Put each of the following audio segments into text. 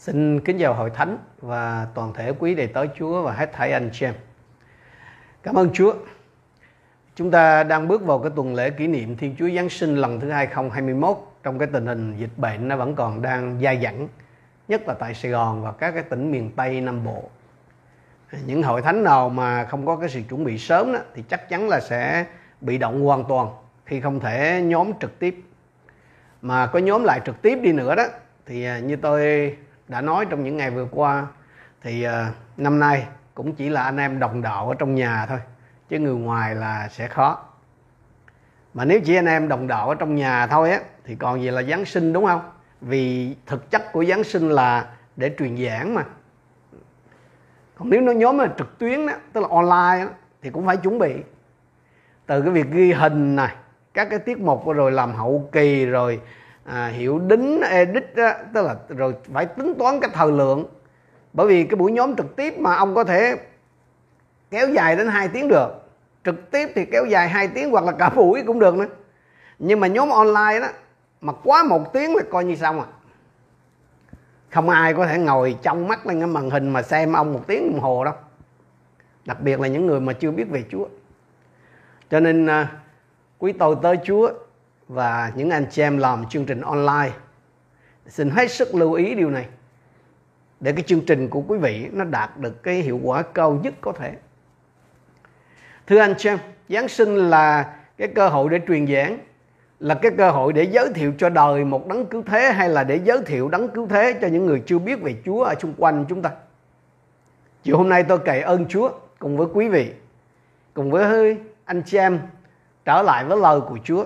Xin kính chào hội thánh và toàn thể quý đệ tớ Chúa và hết thảy anh chị em. Cảm ơn Chúa. Chúng ta đang bước vào cái tuần lễ kỷ niệm Thiên Chúa Giáng sinh lần thứ 2021 trong cái tình hình dịch bệnh nó vẫn còn đang dai dẳng, nhất là tại Sài Gòn và các cái tỉnh miền Tây Nam Bộ. Những hội thánh nào mà không có cái sự chuẩn bị sớm đó, thì chắc chắn là sẽ bị động hoàn toàn khi không thể nhóm trực tiếp. Mà có nhóm lại trực tiếp đi nữa đó thì à, như tôi đã nói trong những ngày vừa qua thì ờ, năm nay cũng chỉ là anh em đồng đạo ở trong nhà thôi chứ người ngoài là sẽ khó. Mà nếu chỉ anh em đồng đạo ở trong nhà thôi á thì còn gì là giáng sinh đúng không? Vì thực chất của giáng sinh là để truyền giảng mà. Còn nếu nó nhóm là trực tuyến đó tức là online đó, thì cũng phải chuẩn bị. Từ cái việc ghi hình này các cái tiết mục rồi làm hậu kỳ rồi à, hiệu đính edit á, tức là rồi phải tính toán cái thời lượng. Bởi vì cái buổi nhóm trực tiếp mà ông có thể kéo dài đến 2 tiếng được. Trực tiếp thì kéo dài 2 tiếng hoặc là cả buổi cũng được nữa. Nhưng mà nhóm online đó mà quá một tiếng là coi như xong à. Không ai có thể ngồi trong mắt lên cái màn hình mà xem ông một tiếng đồng hồ đâu. Đặc biệt là những người mà chưa biết về Chúa. Cho nên à, quý tôi tới Chúa và những anh chị em làm chương trình online. Xin hết sức lưu ý điều này để cái chương trình của quý vị nó đạt được cái hiệu quả cao nhất có thể. Thưa anh chị em giáng sinh là cái cơ hội để truyền giảng là cái cơ hội để giới thiệu cho đời một đấng cứu thế hay là để giới thiệu đấng cứu thế cho những người chưa biết về Chúa ở xung quanh chúng ta. Chiều hôm nay tôi cậy ơn Chúa cùng với quý vị, cùng với anh chị em trở lại với lời của Chúa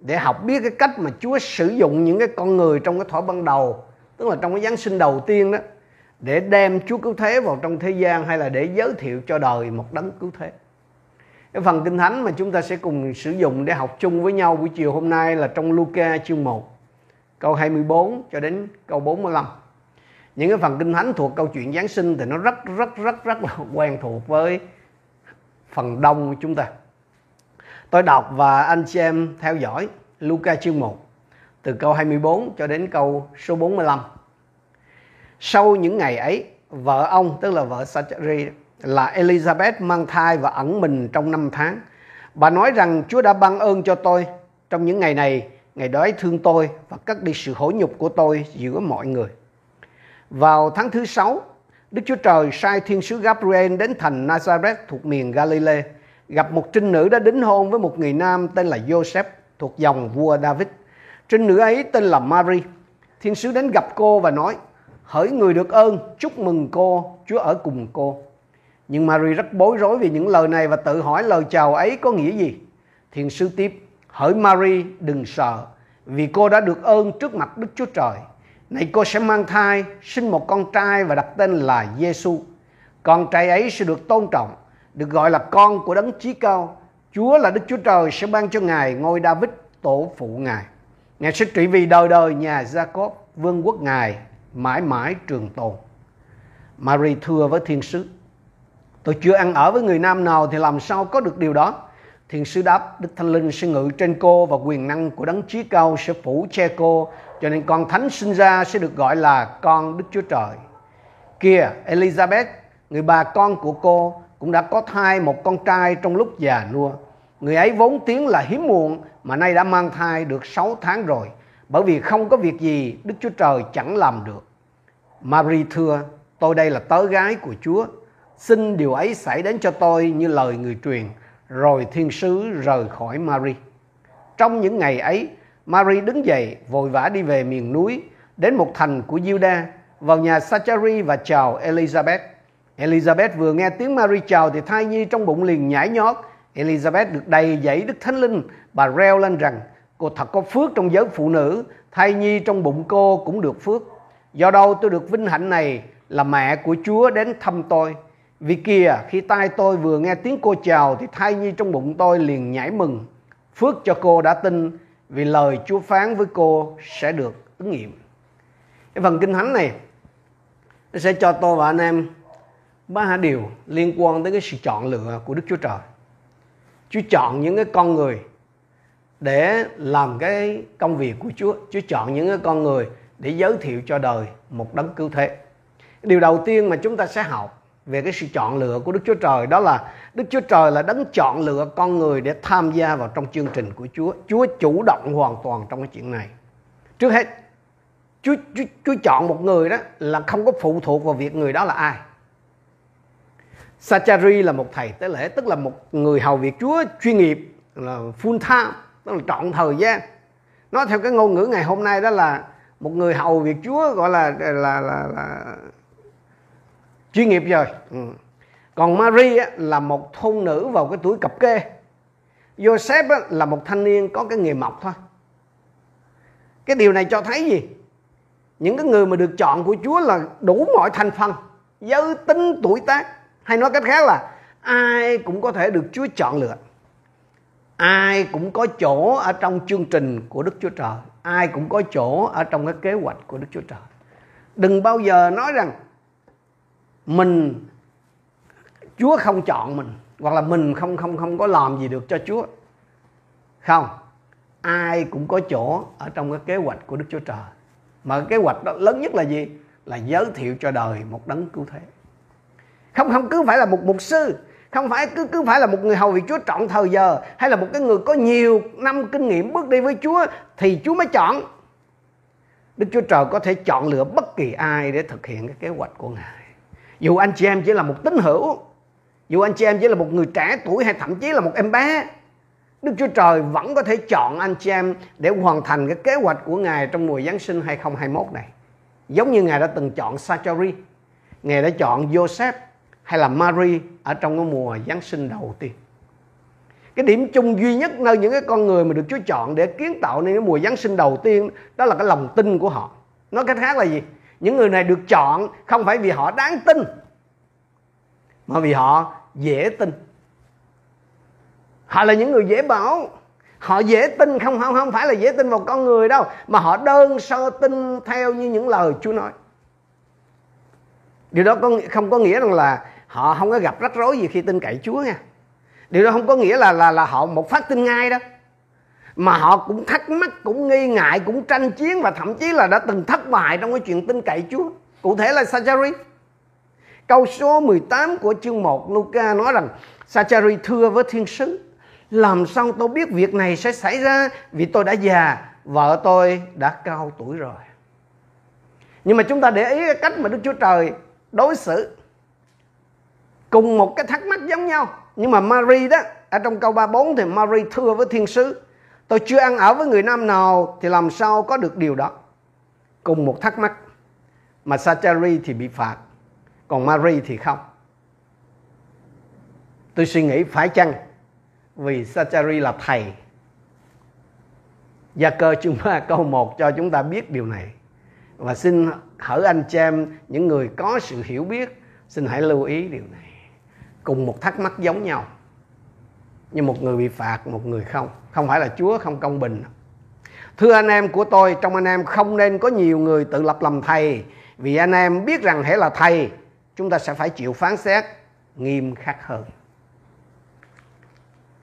để học biết cái cách mà Chúa sử dụng những cái con người trong cái thỏa ban đầu, tức là trong cái Giáng sinh đầu tiên đó, để đem Chúa cứu thế vào trong thế gian hay là để giới thiệu cho đời một đấng cứu thế. Cái phần kinh thánh mà chúng ta sẽ cùng sử dụng để học chung với nhau buổi chiều hôm nay là trong Luca chương 1 câu 24 cho đến câu 45 những cái phần kinh thánh thuộc câu chuyện Giáng sinh thì nó rất rất rất rất là quen thuộc với phần đông của chúng ta. Tôi đọc và anh chị em theo dõi. Luca chương 1 từ câu 24 cho đến câu số 45. Sau những ngày ấy, vợ ông tức là vợ Sacheri là Elizabeth mang thai và ẩn mình trong năm tháng. Bà nói rằng Chúa đã ban ơn cho tôi trong những ngày này, ngày đói thương tôi và cất đi sự hổ nhục của tôi giữa mọi người. Vào tháng thứ sáu, Đức Chúa Trời sai thiên sứ Gabriel đến thành Nazareth thuộc miền Galilee gặp một trinh nữ đã đính hôn với một người nam tên là Joseph thuộc dòng vua David. Trinh nữ ấy tên là Mary. Thiên sứ đến gặp cô và nói, hỡi người được ơn, chúc mừng cô, Chúa ở cùng cô. Nhưng Mary rất bối rối vì những lời này và tự hỏi lời chào ấy có nghĩa gì. Thiên sứ tiếp, hỡi Mary đừng sợ, vì cô đã được ơn trước mặt Đức Chúa Trời. Này cô sẽ mang thai, sinh một con trai và đặt tên là Giêsu. Con trai ấy sẽ được tôn trọng được gọi là con của đấng chí cao. Chúa là Đức Chúa Trời sẽ ban cho Ngài ngôi David tổ phụ Ngài. Ngài sẽ trị vì đời đời nhà Jacob, vương quốc Ngài mãi mãi trường tồn. Mary thưa với thiên sứ, tôi chưa ăn ở với người nam nào thì làm sao có được điều đó? Thiên sứ đáp, Đức Thánh Linh sẽ ngự trên cô và quyền năng của đấng chí cao sẽ phủ che cô, cho nên con thánh sinh ra sẽ được gọi là con Đức Chúa Trời. Kia, Elizabeth, người bà con của cô, cũng đã có thai một con trai trong lúc già nua. Người ấy vốn tiếng là hiếm muộn mà nay đã mang thai được 6 tháng rồi. Bởi vì không có việc gì Đức Chúa Trời chẳng làm được. Mary thưa, tôi đây là tớ gái của Chúa. Xin điều ấy xảy đến cho tôi như lời người truyền. Rồi thiên sứ rời khỏi Mary. Trong những ngày ấy, Mary đứng dậy vội vã đi về miền núi đến một thành của giuđa vào nhà Sachari và chào Elizabeth. Elizabeth vừa nghe tiếng Mary chào thì thai nhi trong bụng liền nhảy nhót. Elizabeth được đầy dẫy Đức Thánh Linh. Bà reo lên rằng, cô thật có phước trong giới phụ nữ. Thai nhi trong bụng cô cũng được phước. Do đâu tôi được vinh hạnh này là mẹ của Chúa đến thăm tôi. Vì kìa, khi tai tôi vừa nghe tiếng cô chào thì thai nhi trong bụng tôi liền nhảy mừng. Phước cho cô đã tin, vì lời Chúa phán với cô sẽ được ứng nghiệm. Cái phần kinh thánh này, nó sẽ cho tôi và anh em ba điều liên quan tới cái sự chọn lựa của Đức Chúa Trời. Chúa chọn những cái con người để làm cái công việc của Chúa. Chúa chọn những cái con người để giới thiệu cho đời một đấng cứu thế điều đầu tiên mà chúng ta sẽ học về cái sự chọn lựa của Đức Chúa Trời đó là Đức Chúa Trời là đấng chọn lựa con người để tham gia vào trong chương trình của Chúa. Chúa chủ động hoàn toàn trong cái chuyện này. Trước hết, Chúa, Chúa, Chúa chọn một người đó là không có phụ thuộc vào việc người đó là ai. Sachari là một thầy tế lễ tức là một người hầu việc Chúa chuyên nghiệp là full time tức là trọn thời gian. Nói theo cái ngôn ngữ ngày hôm nay đó là một người hầu việc Chúa gọi là là là, là, là chuyên nghiệp rồi. Ừ. còn Mary là một thôn nữ vào cái tuổi cập kê. Joseph là một thanh niên có cái nghề mộc thôi. Cái điều này cho thấy gì? Những cái người mà được chọn của Chúa là đủ mọi thành phần giới tính tuổi tác hay nói cách khác là, ai cũng có thể được Chúa chọn lựa. Ai cũng có chỗ ở trong chương trình của Đức Chúa Trời. Ai cũng có chỗ ở trong cái kế hoạch của Đức Chúa Trời. Đừng bao giờ nói rằng mình, Chúa không chọn mình, hoặc là mình không không không có làm gì được cho Chúa. Không. Ai cũng có chỗ ở trong cái kế hoạch của Đức Chúa Trời. Mà kế hoạch đó lớn nhất là gì? Là giới thiệu cho đời một đấng cứu thế không không cứ phải là một mục sư. Không phải cứ cứ phải là một người hầu việc Chúa trọn thời giờ hay là một cái người có nhiều năm kinh nghiệm bước đi với Chúa thì Chúa mới chọn. Đức Chúa Trời có thể chọn lựa bất kỳ ai để thực hiện cái kế hoạch của Ngài. Dù anh chị em chỉ là một tín hữu dù anh chị em chỉ là một người trẻ tuổi hay thậm chí là một em bé Đức Chúa Trời vẫn có thể chọn anh chị em để hoàn thành cái kế hoạch của Ngài trong mùa Giáng sinh 2021 này. Giống như Ngài đã từng chọn Sachari, Ngài đã chọn Joseph hay là Marie ở trong cái mùa Giáng sinh đầu tiên. Cái điểm chung duy nhất nơi những cái con người mà được Chúa chọn để kiến tạo nên cái mùa Giáng sinh đầu tiên, đó là cái lòng tin của họ. Nói cách khác là gì? những người này được chọn không phải vì họ đáng tin, mà vì họ dễ tin họ là những người dễ bảo họ dễ tin không không không phải là dễ tin vào con người đâu, mà họ đơn sơ tin theo như những lời Chúa nói điều đó không có nghĩa rằng là họ không có gặp rắc rối gì khi tin cậy Chúa nha. Điều đó không có nghĩa là là là họ một phát tin ngay đó mà họ cũng thắc mắc, cũng nghi ngại, cũng tranh chiến và thậm chí là đã từng thất bại trong cái chuyện tin cậy Chúa. Cụ thể là Sachari. Câu số 18 của chương 1 Luca nói rằng, Sachari thưa với thiên sứ, làm sao tôi biết việc này sẽ xảy ra vì tôi đã già, vợ tôi đã cao tuổi rồi. Nhưng mà chúng ta để ý cách mà Đức Chúa Trời đối xử cùng một cái thắc mắc giống nhau nhưng mà Mary đó ở trong câu 34 thì Mary thưa với thiên sứ Tôi chưa ăn ở với người nam nào thì làm sao có được điều đó. Cùng một thắc mắc mà Sachari thì bị phạt, còn mary thì không. Tôi suy nghĩ phải chăng vì Sachari là thầy. Gia cơ chương 3 câu 1 cho chúng ta biết điều này. Và xin hỡi anh chị em, những người có sự hiểu biết, xin hãy lưu ý điều này. Cùng một thắc mắc giống nhau. Nhưng một người bị phạt, một người không. Không phải là chúa, không công bình. Thưa anh em của tôi, trong anh em không nên có nhiều người tự lập làm thầy. Vì anh em biết rằng hễ là thầy, chúng ta sẽ phải chịu phán xét nghiêm khắc hơn.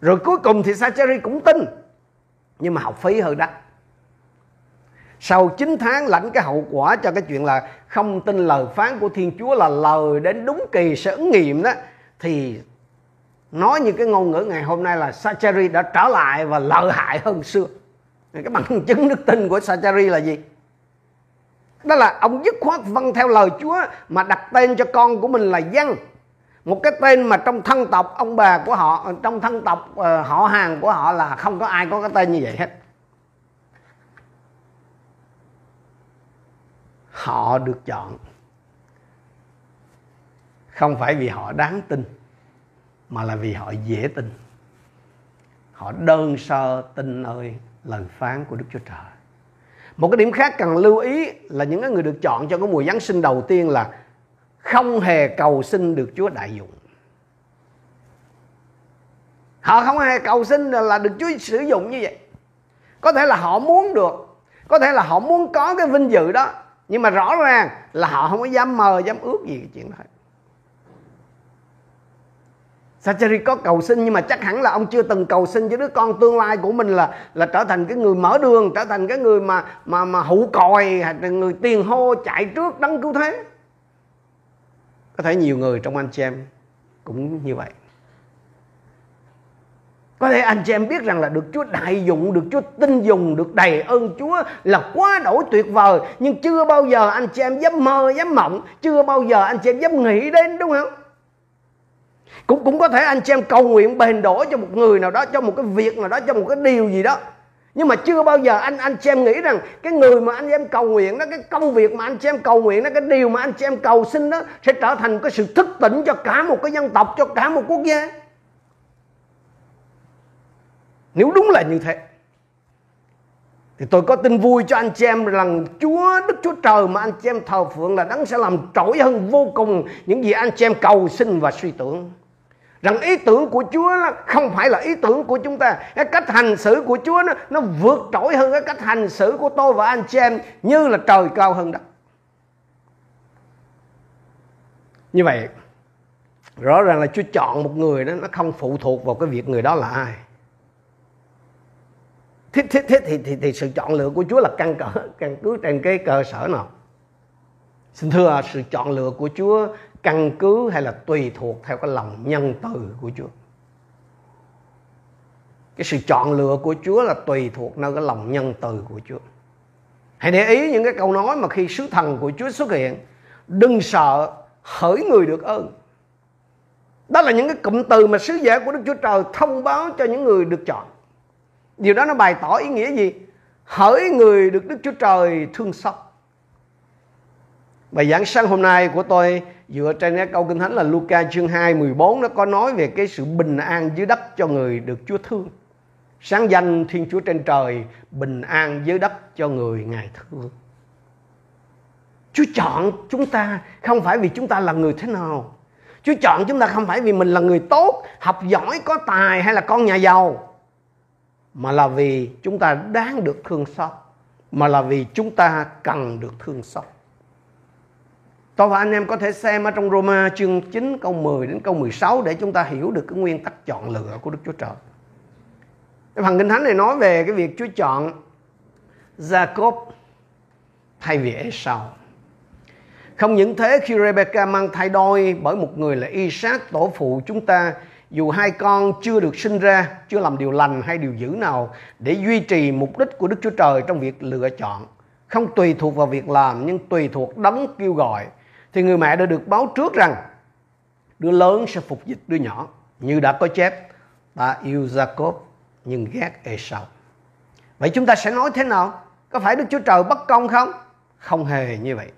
Rồi cuối cùng thì Sacheri cũng tin, nhưng mà học phí hơi đắt. Sau 9 tháng lãnh cái hậu quả cho cái chuyện là không tin lời phán của Thiên Chúa là lời đến đúng kỳ sẽ ứng nghiệm đó thì nói như cái ngôn ngữ ngày hôm nay là Sacheri đã trở lại và lợi hại hơn xưa. Cái bằng chứng đức tin của Sacheri là gì? Đó là ông dứt khoát vâng theo lời Chúa mà đặt tên cho con của mình là Dân một cái tên mà trong thân tộc ông bà của họ trong thân tộc uh, họ hàng của họ là không có ai có cái tên như vậy hết. Họ được chọn không phải vì họ đáng tin, mà là vì họ dễ tin. Họ đơn sơ tin nơi lời phán của Đức Chúa Trời. Một cái điểm khác cần lưu ý là những người được chọn cho cái mùa Giáng sinh đầu tiên là không hề cầu xin được Chúa đại dụng. Họ không hề cầu xin là được Chúa sử dụng như vậy. Có thể là họ muốn được, có thể là họ muốn có cái vinh dự đó, nhưng mà rõ ràng là họ không có dám mơ, dám ước gì cái chuyện đó Zachary có cầu xin nhưng mà chắc hẳn là ông chưa từng cầu xin cho đứa con tương lai của mình là là trở thành cái người mở đường, trở thành cái người mà mà mà hụ còi hay là người tiền hô chạy trước đấng cứu thế. Có thể nhiều người trong anh chị em cũng như vậy. Có thể anh chị em biết rằng là được Chúa đại dụng, được Chúa tin dùng, được đầy ơn Chúa là quá đổi tuyệt vời. Nhưng chưa bao giờ anh chị em dám mơ, dám mộng, chưa bao giờ anh chị em dám nghĩ đến đúng không? Cũng cũng có thể anh chị em cầu nguyện bền đổ cho một người nào đó, cho một cái việc nào đó, cho một cái điều gì đó. Nhưng mà chưa bao giờ anh anh chị em nghĩ rằng cái người mà anh em cầu nguyện đó, cái công việc mà anh chị em cầu nguyện đó, cái điều mà anh chị em cầu xin đó sẽ trở thành cái sự thức tỉnh cho cả một cái dân tộc, cho cả một quốc gia. Nếu đúng là như thế thì tôi có tin vui cho anh chị em rằng Chúa Đức Chúa Trời mà anh chị em thờ phượng là đấng sẽ làm trỗi hơn vô cùng những gì anh chị em cầu xin và suy tưởng. Rằng ý tưởng của Chúa là không phải là ý tưởng của chúng ta. Cái cách hành xử của Chúa nó, nó vượt trội hơn cái cách hành xử của tôi và anh chị em như là trời cao hơn đất. Như vậy, rõ ràng là Chúa chọn một người đó nó không phụ thuộc vào cái việc người đó là ai thế, thế, thế thì, thì, thì sự chọn lựa của Chúa là căn cỡ căn cứ trên cái cơ sở nào? Xin thưa sự chọn lựa của Chúa căn cứ hay là tùy thuộc theo cái lòng nhân từ của Chúa? Cái sự chọn lựa của Chúa là tùy thuộc nơi cái lòng nhân từ của Chúa. Hãy để ý những cái câu nói mà khi sứ thần của Chúa xuất hiện đừng sợ hỡi người được ơn. Đó là những cái cụm từ mà sứ giả của Đức Chúa Trời thông báo cho những người được chọn. Điều đó nó bày tỏ ý nghĩa gì? Hỡi người được Đức Chúa Trời thương xót. Bài giảng sáng hôm nay của tôi dựa trên cái câu kinh thánh là Luca chương 2 14 nó có nói về cái sự bình an dưới đất cho người được Chúa thương. Sáng danh Thiên Chúa trên trời, bình an dưới đất cho người Ngài thương. Chúa chọn chúng ta không phải vì chúng ta là người thế nào. Chúa chọn chúng ta không phải vì mình là người tốt, học giỏi, có tài hay là con nhà giàu mà là vì chúng ta đáng được thương xót mà là vì chúng ta cần được thương xót Tôi và anh em có thể xem ở trong Roma chương 9 câu 10 đến câu 16 để chúng ta hiểu được cái nguyên tắc chọn lựa của Đức Chúa Trời. Cái phần Kinh Thánh này nói về cái việc Chúa chọn Jacob thay vì Esau. Không những thế, khi Rebecca mang thai đôi bởi một người là Isaac, tổ phụ chúng ta dù hai con chưa được sinh ra, chưa làm điều lành hay điều dữ nào để duy trì mục đích của Đức Chúa Trời trong việc lựa chọn, không tùy thuộc vào việc làm nhưng tùy thuộc đấng kêu gọi, thì người mẹ đã được báo trước rằng đứa lớn sẽ phục dịch đứa nhỏ, như đã có chép, ta yêu Jacob nhưng ghét Esau. Vậy chúng ta sẽ nói thế nào? Có phải Đức Chúa Trời bất công không? Không hề như vậy.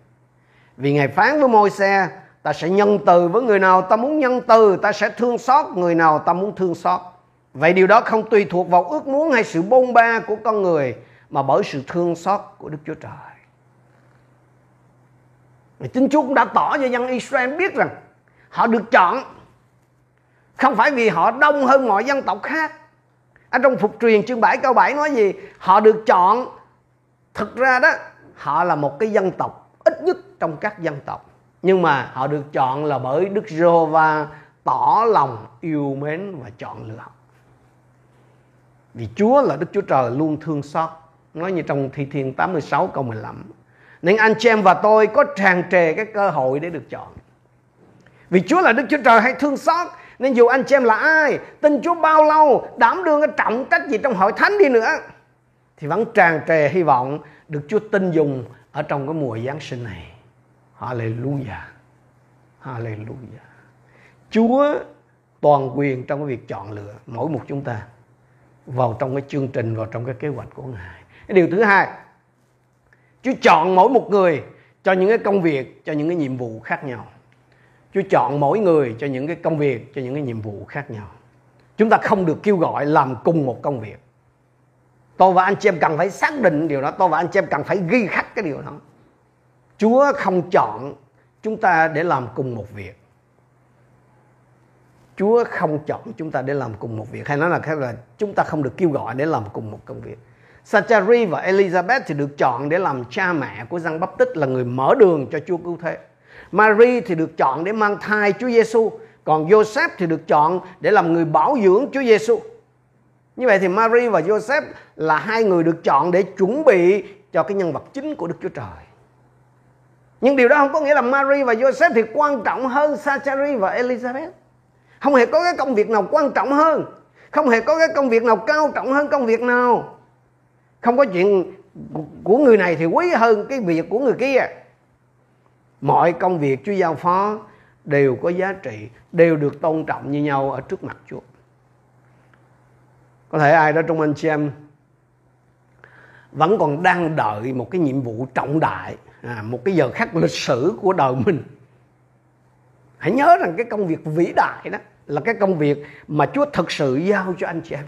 Vì Ngài phán với môi xe ta sẽ nhân từ với người nào, ta muốn nhân từ, ta sẽ thương xót người nào, ta muốn thương xót. Vậy điều đó không tùy thuộc vào ước muốn hay sự bôn ba của con người, mà bởi sự thương xót của đức chúa trời. Chính chúa cũng đã tỏ cho dân israel biết rằng họ được chọn không phải vì họ đông hơn mọi dân tộc khác. Ở trong phục truyền chương 7 câu 7 nói gì? Họ được chọn, thực ra đó, họ là một cái dân tộc ít nhất trong các dân tộc nhưng mà họ được chọn là bởi Đức Giê-hô-va tỏ lòng yêu mến và chọn lựa. Vì Chúa là Đức Chúa Trời luôn thương xót. Nói như trong Thi Thiên 86 câu 15 nên anh chị em và tôi có tràn trề cái cơ hội để được chọn. Vì Chúa là Đức Chúa Trời hay thương xót, nên dù anh chị em là ai, tin Chúa bao lâu, đảm đương cái trọng trách gì trong hội thánh đi nữa, thì vẫn tràn trề hy vọng được Chúa tin dùng ở trong cái mùa Giáng sinh này. Hallelujah. Hallelujah. Chúa toàn quyền trong cái việc chọn lựa mỗi một chúng ta vào trong cái chương trình, vào trong cái kế hoạch của Ngài. Cái điều thứ hai, Chúa chọn mỗi một người cho những cái công việc, cho những cái nhiệm vụ khác nhau. Chúa chọn mỗi người cho những cái công việc, cho những cái nhiệm vụ khác nhau. Chúng ta không được kêu gọi làm cùng một công việc. Tôi và anh chị em cần phải xác định điều đó. Tôi và anh chị em cần phải ghi khắc cái điều đó. Chúa không chọn chúng ta để làm cùng một việc. Chúa không chọn chúng ta để làm cùng một việc hay nói là khác là chúng ta không được kêu gọi để làm cùng một công việc. Sachari và Elizabeth thì được chọn để làm cha mẹ của Giăng Bắp Tích là người mở đường cho Chúa cứu thế. Mary thì được chọn để mang thai Chúa Giêsu, còn Joseph thì được chọn để làm người bảo dưỡng Chúa Giêsu như vậy thì Mary và Joseph là hai người được chọn để chuẩn bị cho cái nhân vật chính của Đức Chúa Trời nhưng điều đó không có nghĩa là Mary và Joseph thì quan trọng hơn Zachary và Elizabeth. Không hề có cái công việc nào quan trọng hơn. Không hề có cái công việc nào cao trọng hơn công việc nào. Không có chuyện của người này thì quý hơn cái việc của người kia. Mọi công việc Chúa giao phó đều có giá trị, đều được tôn trọng như nhau ở trước mặt Chúa. Có thể ai đó trong anh chị em vẫn còn đang đợi một cái nhiệm vụ trọng đại à, một cái giờ khắc lịch sử của đời mình. Hãy nhớ rằng cái công việc vĩ đại đó là cái công việc mà Chúa thực sự giao cho anh chị em.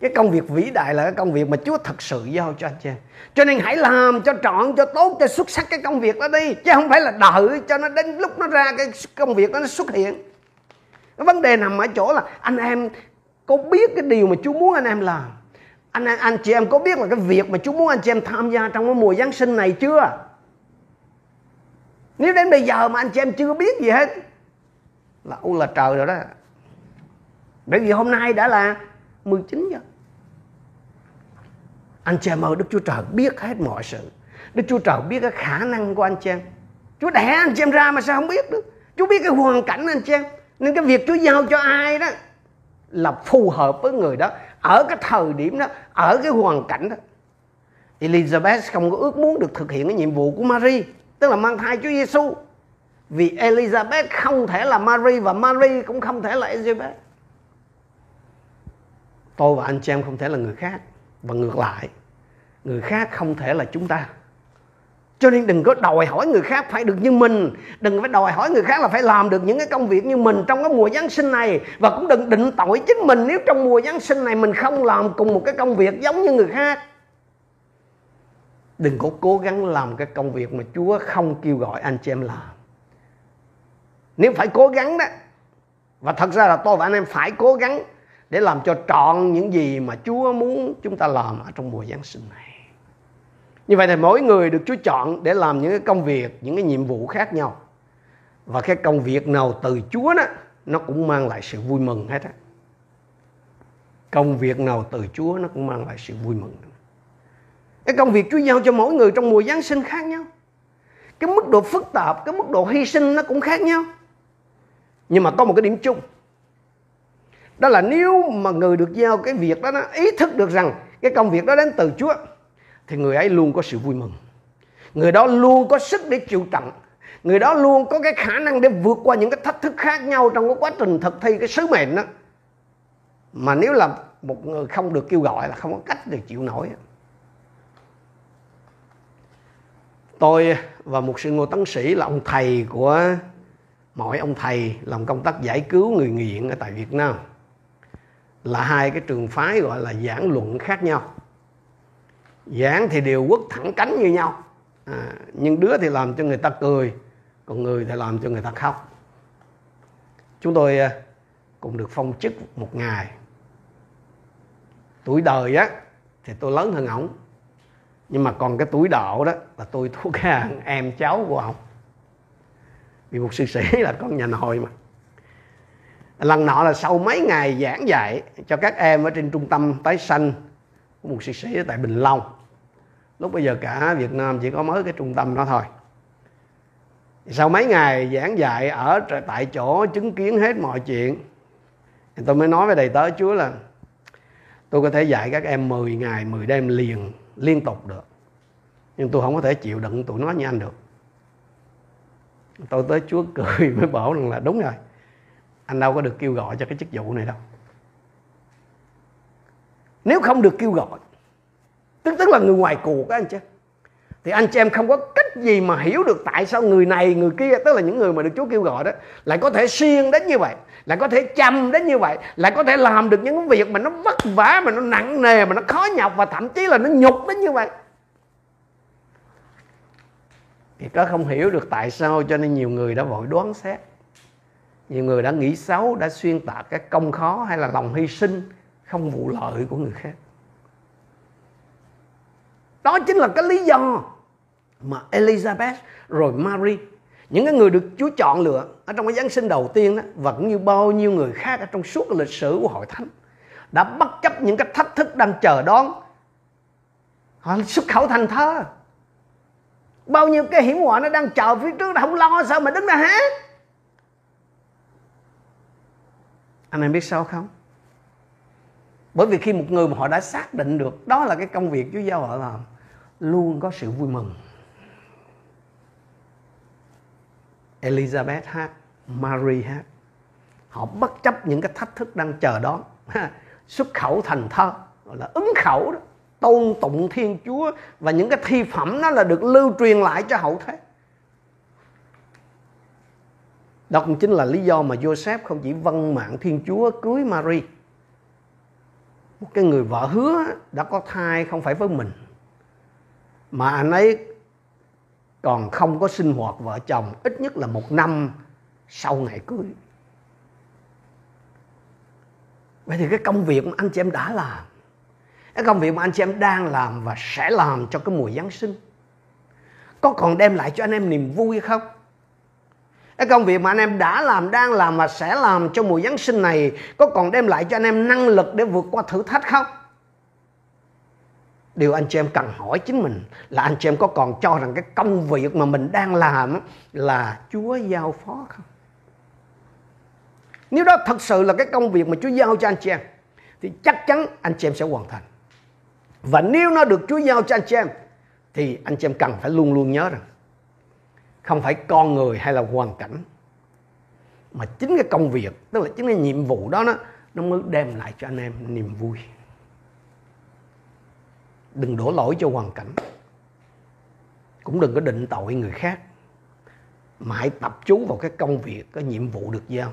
Cái công việc vĩ đại là cái công việc mà Chúa thật sự giao cho anh chị em. Cho nên hãy làm cho trọn cho tốt cho xuất sắc cái công việc đó đi. Chứ không phải là đợi cho nó đến lúc nó ra cái công việc đó nó xuất hiện. Cái vấn đề nằm ở chỗ là anh em có biết cái điều mà Chúa muốn anh em làm anh anh chị em có biết là cái việc mà Chúa muốn anh chị em tham gia trong cái mùa Giáng sinh này chưa? Nếu đến bây giờ mà anh chị em chưa biết gì hết, là u là trời rồi đó. Bởi vì hôm nay đã là 19 giờ. Anh chị em ơi, Đức Chúa Trời biết hết mọi sự. Đức Chúa Trời biết cái khả năng của anh chị em. Chúa đẻ anh chị em ra mà sao không biết được? Chúa biết cái hoàn cảnh anh chị em. Nên cái việc Chúa giao cho ai đó Là phù hợp với người đó. Ở cái thời điểm đó, Ở cái hoàn cảnh đó, Elizabeth không có ước muốn được thực hiện cái nhiệm vụ của Mary, Tức là mang thai Chúa Giêsu Vì Elizabeth không thể là Mary Và Mary cũng không thể là Elizabeth. Tôi và anh chị em không thể là người khác, và ngược lại, người khác không thể là chúng ta cho nên đừng có đòi hỏi người khác phải được như mình. Đừng phải đòi hỏi người khác là phải làm được những cái công việc như mình trong cái mùa giáng sinh này. Và cũng đừng định tội chính mình nếu trong mùa giáng sinh này mình không làm cùng một cái công việc giống như người khác. Đừng có cố gắng làm cái công việc mà chúa không kêu gọi anh chị em làm. Nếu phải cố gắng đó, và thật ra là tôi và anh em phải cố gắng để làm cho trọn những gì mà Chúa muốn chúng ta làm ở trong mùa Giáng sinh này. Như vậy thì mỗi người được Chúa chọn để làm những cái công việc, những cái nhiệm vụ khác nhau. Và cái công việc nào từ Chúa đó, nó cũng mang lại sự vui mừng hết á. Công việc nào từ Chúa nó cũng mang lại sự vui mừng. Cái công việc Chúa giao cho mỗi người trong mùa Giáng sinh khác nhau. Cái mức độ phức tạp, cái mức độ hy sinh nó cũng khác nhau. Nhưng mà có một cái điểm chung đó là nếu mà người được giao cái việc đó nó ý thức được rằng cái công việc đó đến từ Chúa thì người ấy luôn có sự vui mừng. Người đó luôn có sức để chịu trận. Người đó luôn có cái khả năng để vượt qua những cái thách thức khác nhau trong cái quá trình thực thi cái sứ mệnh đó. Mà nếu là một người không được kêu gọi là không có cách để chịu nổi tôi và một sư ngô tấn sĩ là ông thầy của mọi ông thầy làm công tác giải cứu người nghiện ở tại Việt Nam. Là hai cái trường phái gọi là giảng luận khác nhau giảng thì đều quất thẳng cánh như nhau. À, nhưng đứa thì làm cho người ta cười còn người thì làm cho người ta khóc. Chúng tôi à, cũng được phong chức một ngày. Tuổi đời á thì tôi lớn hơn ổng. Nhưng mà còn cái tuổi đạo đó là tôi thuộc hàng em cháu của ông vì một sư sĩ là con nhà nội mà. Lần nọ là sau mấy ngày giảng dạy cho các em ở trên trung tâm tái sanh của một sư sĩ ở tại Bình Long. Lúc bây giờ cả Việt Nam chỉ có mới cái trung tâm đó thôi. Sau mấy ngày giảng dạy ở tại chỗ chứng kiến hết mọi chuyện, thì tôi mới nói với đầy tớ, Chúa là tôi có thể dạy các em 10 ngày 10 đêm liền, liên tục được. Nhưng tôi không có thể chịu đựng tụi nó như anh được. Tôi tới Chúa cười mới bảo rằng là đúng rồi, anh đâu có được kêu gọi cho cái chức vụ này đâu nếu không được kêu gọi, tức tức là người ngoài cuộc á anh chị. Thì anh chị em không có cách gì mà hiểu được tại sao người này, người kia, tức là những người mà được Chúa kêu gọi đó, lại có thể siêng đến như vậy, lại có thể chăm đến như vậy, lại có thể làm được những việc mà nó vất vả, mà nó nặng nề, mà nó khó nhọc và thậm chí là nó nhục đến như vậy. Thì có không hiểu được tại sao cho nên nhiều người đã vội đoán xét. Nhiều người đã nghĩ xấu, đã xuyên tạc cái công khó hay là lòng hy sinh không vụ lợi của người khác. Đó chính là cái lý do mà Elizabeth rồi Mary, những cái người được Chúa chọn lựa ở trong cái Giáng sinh đầu tiên đó và cũng như bao nhiêu người khác ở trong suốt lịch sử của hội thánh, đã bất chấp những cái thách thức đang chờ đón. Họ xuất khẩu thành thơ. Bao nhiêu cái hiểm họa nó đang chờ phía trước không lo, sao mà đứng ra hát? Anh em biết sao không? Bởi vì khi một người mà họ đã xác định được đó là cái công việc Chúa giao họ làm, luôn có sự vui mừng Elizabeth hát, Mary hát họ bất chấp những cái thách thức đang chờ đón xuất khẩu thành thơ, gọi là ứng khẩu đó tôn tụng Thiên Chúa và những cái thi phẩm nó là được lưu truyền lại cho hậu thế. Đó cũng chính là lý do mà Joseph không chỉ vâng mạng Thiên Chúa, cưới Mary. Cái người vợ hứa đã có thai không phải với mình. Mà anh ấy còn không có sinh hoạt vợ chồng, ít nhất là một năm sau ngày cưới. Vậy thì cái công việc mà anh chị em đã làm, cái công việc mà anh chị em đang làm và sẽ làm cho cái mùa Giáng sinh, có còn đem lại cho anh em niềm vui không? Cái công việc mà anh em đã làm, đang làm và sẽ làm cho mùa Giáng sinh này có còn đem lại cho anh em năng lực để vượt qua thử thách không? Điều anh chị em cần hỏi chính mình là anh chị em có còn cho rằng cái công việc mà mình đang làm là Chúa giao phó không? Nếu đó thật sự là cái công việc mà Chúa giao cho anh chị em thì chắc chắn anh chị em sẽ hoàn thành. Và nếu nó được Chúa giao cho anh chị em thì anh chị em cần phải luôn luôn nhớ rằng không phải con người hay là hoàn cảnh, mà chính cái công việc, tức là chính cái nhiệm vụ đó nó nó mới đem lại cho anh em niềm vui đừng đổ lỗi cho hoàn cảnh, cũng đừng có định tội người khác, mà hãy tập trung vào cái công việc, cái nhiệm vụ được giao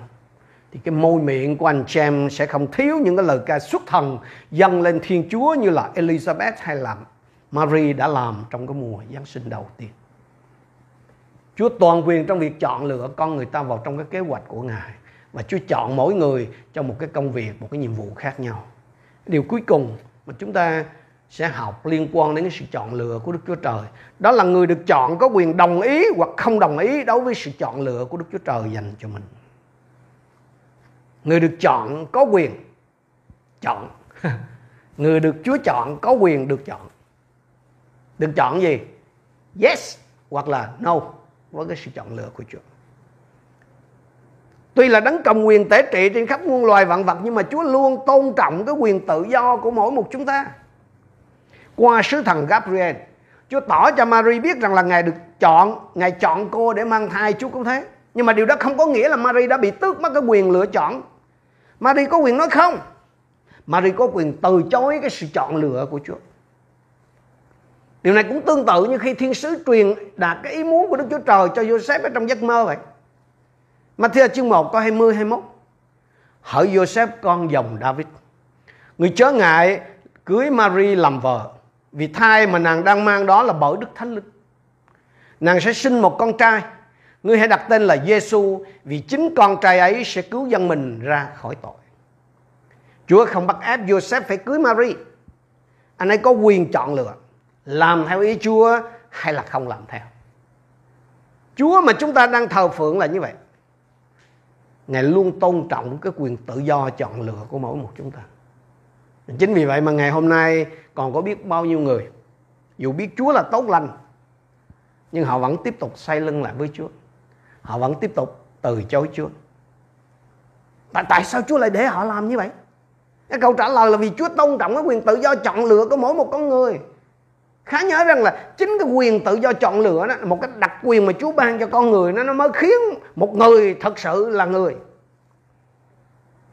thì cái môi miệng của anh James sẽ không thiếu những cái lời ca xuất thần dâng lên Thiên Chúa như là Elizabeth hay là Mary đã làm trong cái mùa Giáng sinh đầu tiên. Chúa toàn quyền trong việc chọn lựa con người ta vào trong cái kế hoạch của Ngài. Và Chúa chọn mỗi người cho một cái công việc, một cái nhiệm vụ khác nhau. Điều cuối cùng mà chúng ta sẽ học liên quan đến cái sự chọn lựa của Đức Chúa Trời. Đó là người được chọn có quyền đồng ý hoặc không đồng ý đối với sự chọn lựa của Đức Chúa Trời dành cho mình. Người được chọn có quyền chọn. Người được chúa chọn có quyền được chọn. Được chọn gì? Yes hoặc là no với cái sự chọn lựa của chúa. Tuy là đấng cầm quyền tế trị trên khắp muôn loài vạn vật, nhưng mà chúa luôn tôn trọng cái quyền tự do của mỗi một chúng ta. Qua sứ thần Gabriel, Chúa tỏ cho Mary biết rằng là Ngài được chọn, Ngài chọn cô để mang thai Chúa cũng thế. Nhưng mà điều đó không có nghĩa là Mary đã bị tước mất cái quyền lựa chọn. Mary có quyền nói không? Mary có quyền từ chối cái sự chọn lựa của Chúa. Điều này cũng tương tự như khi thiên sứ truyền đạt cái ý muốn của Đức Chúa Trời cho Joseph ở trong giấc mơ vậy. Matthew chương 1 câu 20 21. Hỡi Joseph con dòng David. Người chớ ngại cưới Mary làm vợ. Vì thai mà nàng đang mang đó là bởi Đức Thánh Linh. Nàng sẽ sinh một con trai Ngươi hãy đặt tên là Giêsu vì chính con trai ấy sẽ cứu dân mình ra khỏi tội. Chúa không bắt ép Joseph phải cưới Mary. Anh ấy có quyền chọn lựa làm theo ý Chúa hay là không làm theo. Chúa mà chúng ta đang thờ phượng là như vậy. Ngài luôn tôn trọng cái quyền tự do chọn lựa của mỗi một chúng ta. Chính vì vậy mà ngày hôm nay còn có biết bao nhiêu người dù biết Chúa là tốt lành nhưng họ vẫn tiếp tục xoay lưng lại với Chúa họ vẫn tiếp tục từ chối Chúa. Tại, tại sao Chúa lại để họ làm như vậy? Cái câu trả lời là vì Chúa tôn trọng cái quyền tự do chọn lựa của mỗi một con người. Khá nhớ rằng là chính cái quyền tự do chọn lựa đó một cái đặc quyền mà Chúa ban cho con người, nó nó mới khiến một người thật sự là người.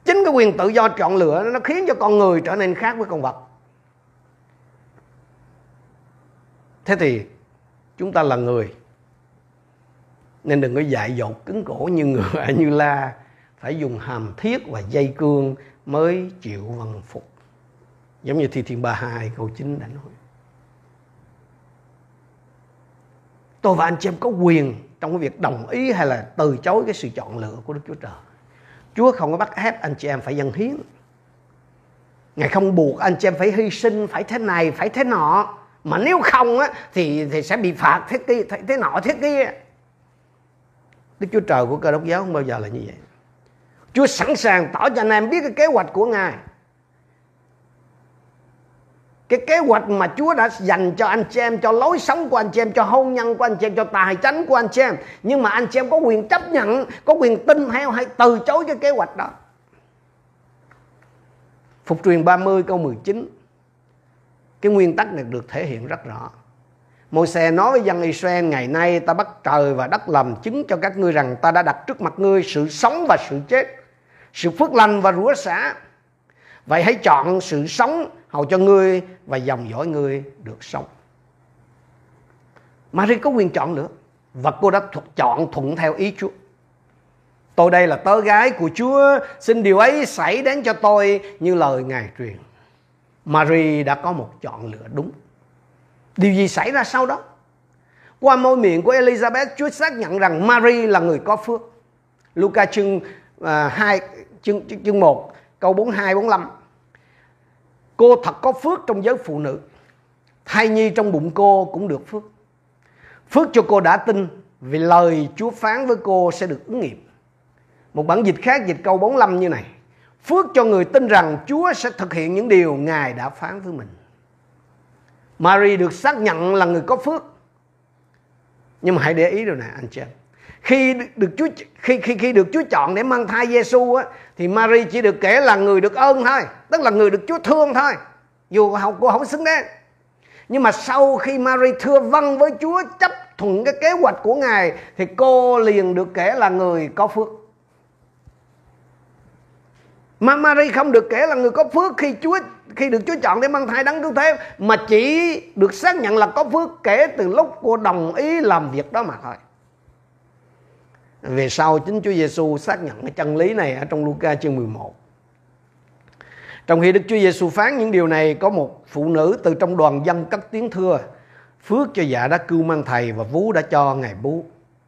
Chính cái quyền tự do chọn lựa nó khiến cho con người trở nên khác với con vật. Thế thì chúng ta là người, nên đừng có dại dột cứng cổ như ngựa, như la, phải dùng hàm thiết và dây cương mới chịu vần phục giống như thi thiên ba hai câu 9 đã nói tôi và anh chị em có quyền trong cái việc đồng ý hay là từ chối cái sự chọn lựa của Đức Chúa Trời Chúa không có bắt ép anh chị em phải dâng hiến Ngài không buộc anh chị em phải hy sinh phải thế này phải thế nọ mà nếu không á thì thì sẽ bị phạt thế kia thế, thế nọ thế kia Đức Chúa Trời của cơ đốc giáo không bao giờ là như vậy. Chúa sẵn sàng tỏ cho anh em biết cái kế hoạch của Ngài. Cái kế hoạch mà Chúa đã dành cho anh chị em, cho lối sống của anh chị em, cho hôn nhân của anh chị em, cho tài chánh của anh chị em. Nhưng mà anh chị em có quyền chấp nhận, có quyền tin theo hay từ chối cái kế hoạch đó. Phục truyền 30 câu 19 Cái nguyên tắc này được thể hiện rất rõ môi xe nói với dân Israel ngày nay ta bắt trời và đất làm chứng cho các ngươi rằng ta đã đặt trước mặt ngươi sự sống và sự chết, sự phước lành và rủa xả. Vậy hãy chọn sự sống hầu cho ngươi và dòng dõi ngươi được sống. Marie có quyền chọn nữa và cô đã chọn thuận theo ý Chúa. Tôi đây là tớ gái của Chúa, xin điều ấy xảy đến cho tôi như lời Ngài truyền. Marie đã có một chọn lựa đúng. Điều gì xảy ra sau đó? Qua môi miệng của Elizabeth, Chúa xác nhận rằng Marie là người có phước. Luca chương à, uh, 2 chương chương 1 câu 42 45. Cô thật có phước trong giới phụ nữ. Thai nhi trong bụng cô cũng được phước. Phước cho cô đã tin vì lời Chúa phán với cô sẽ được ứng nghiệm. Một bản dịch khác dịch câu 45 như này. Phước cho người tin rằng Chúa sẽ thực hiện những điều Ngài đã phán với mình. Mary được xác nhận là người có phước. Nhưng mà hãy để ý điều này, anh chị em. Khi được Chúa khi khi khi được Chúa chọn để mang thai Giêsu á thì Mary chỉ được kể là người được ơn thôi, tức là người được Chúa thương thôi. Dù cô không xứng đáng. Nhưng mà sau khi Mary thưa vâng với Chúa chấp thuận cái kế hoạch của Ngài thì cô liền được kể là người có phước. Mà Mary không được kể là người có phước khi Chúa khi được Chúa chọn để mang thai đấng cứu thế mà chỉ được xác nhận là có phước kể từ lúc cô đồng ý làm việc đó mà thôi. Về sau chính Chúa Giêsu xác nhận cái chân lý này ở trong Luca chương 11. Trong khi Đức Chúa Giêsu phán những điều này có một phụ nữ từ trong đoàn dân cất tiếng thưa Phước cho dạ đã cưu mang thầy và vú đã cho ngài bú.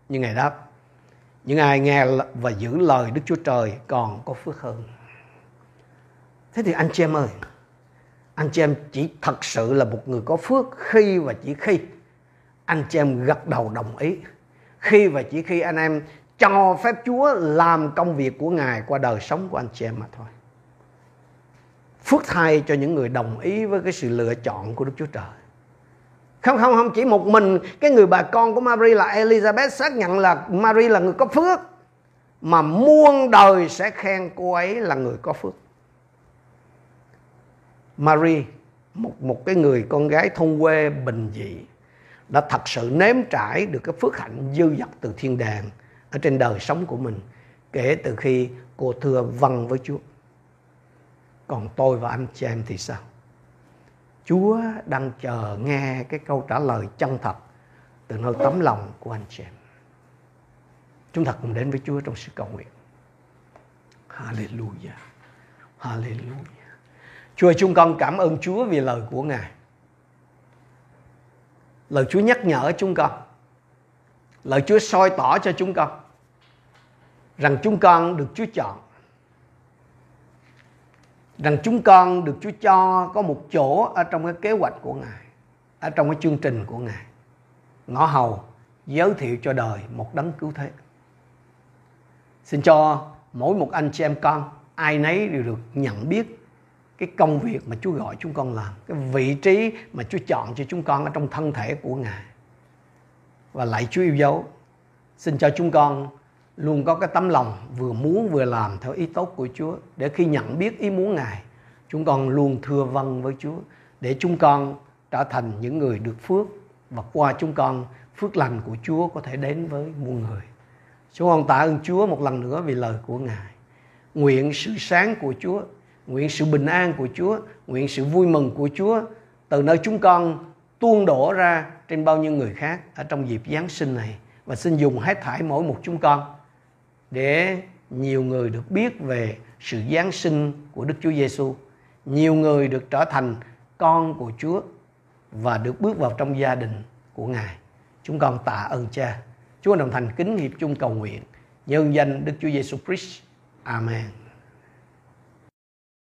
Nhưng ngài đáp những ai nghe và giữ lời Đức Chúa Trời còn có phước hơn. Thế thì anh chị em ơi, anh chị em chỉ thật sự là một người có phước khi và chỉ khi anh chị em gật đầu đồng ý. Khi và chỉ khi anh em cho phép Chúa làm công việc của Ngài qua đời sống của anh chị em mà thôi. Phước thay cho những người đồng ý với cái sự lựa chọn của Đức Chúa Trời. Không không không, chỉ một mình cái người bà con của Mary là Elizabeth xác nhận là Mary là người có phước, mà muôn đời sẽ khen cô ấy là người có phước. Mary, một một cái người con gái thôn quê bình dị, đã thật sự nếm trải được cái phước hạnh dư dật từ thiên đàng ở trên đời sống của mình, kể từ khi cô thưa vâng với Chúa. Còn tôi và anh chị em thì sao? Chúa đang chờ nghe cái câu trả lời chân thật từ nơi tấm lòng của anh chị em. Chúng ta cùng đến với Chúa trong sự cầu nguyện. Hallelujah. Hallelujah. Chúa chúng con cảm ơn Chúa vì lời của Ngài. Lời Chúa nhắc nhở chúng con. Lời Chúa soi tỏ cho chúng con rằng chúng con được Chúa chọn. Rằng chúng con được Chúa cho có một chỗ ở trong cái kế hoạch của Ngài, ở trong cái chương trình của Ngài. Ngõ hầu giới thiệu cho đời một đấng cứu thế. Xin cho mỗi một anh chị em con ai nấy đều được nhận biết cái công việc mà Chúa gọi chúng con làm, cái vị trí mà Chúa chọn cho chúng con ở trong thân thể của Ngài. Và lại Chúa yêu dấu, xin cho chúng con luôn có cái tấm lòng vừa muốn vừa làm theo ý tốt của Chúa để khi nhận biết ý muốn Ngài, chúng con luôn thưa vâng với Chúa để chúng con trở thành những người được phước và qua chúng con phước lành của Chúa có thể đến với muôn người. Chúng con tạ ơn Chúa một lần nữa vì lời của Ngài. Nguyện sự sáng của Chúa Nguyện sự bình an của Chúa, nguyện sự vui mừng của Chúa từ nơi chúng con tuôn đổ ra trên bao nhiêu người khác ở trong dịp Giáng sinh này và xin dùng hết thải mỗi một chúng con để nhiều người được biết về sự Giáng sinh của Đức Chúa Giêsu, nhiều người được trở thành con của Chúa và được bước vào trong gia đình của Ngài. Chúng con tạ ơn Cha. Chúa đồng thành kính hiệp chung cầu nguyện nhân danh Đức Chúa Giêsu Christ. Amen.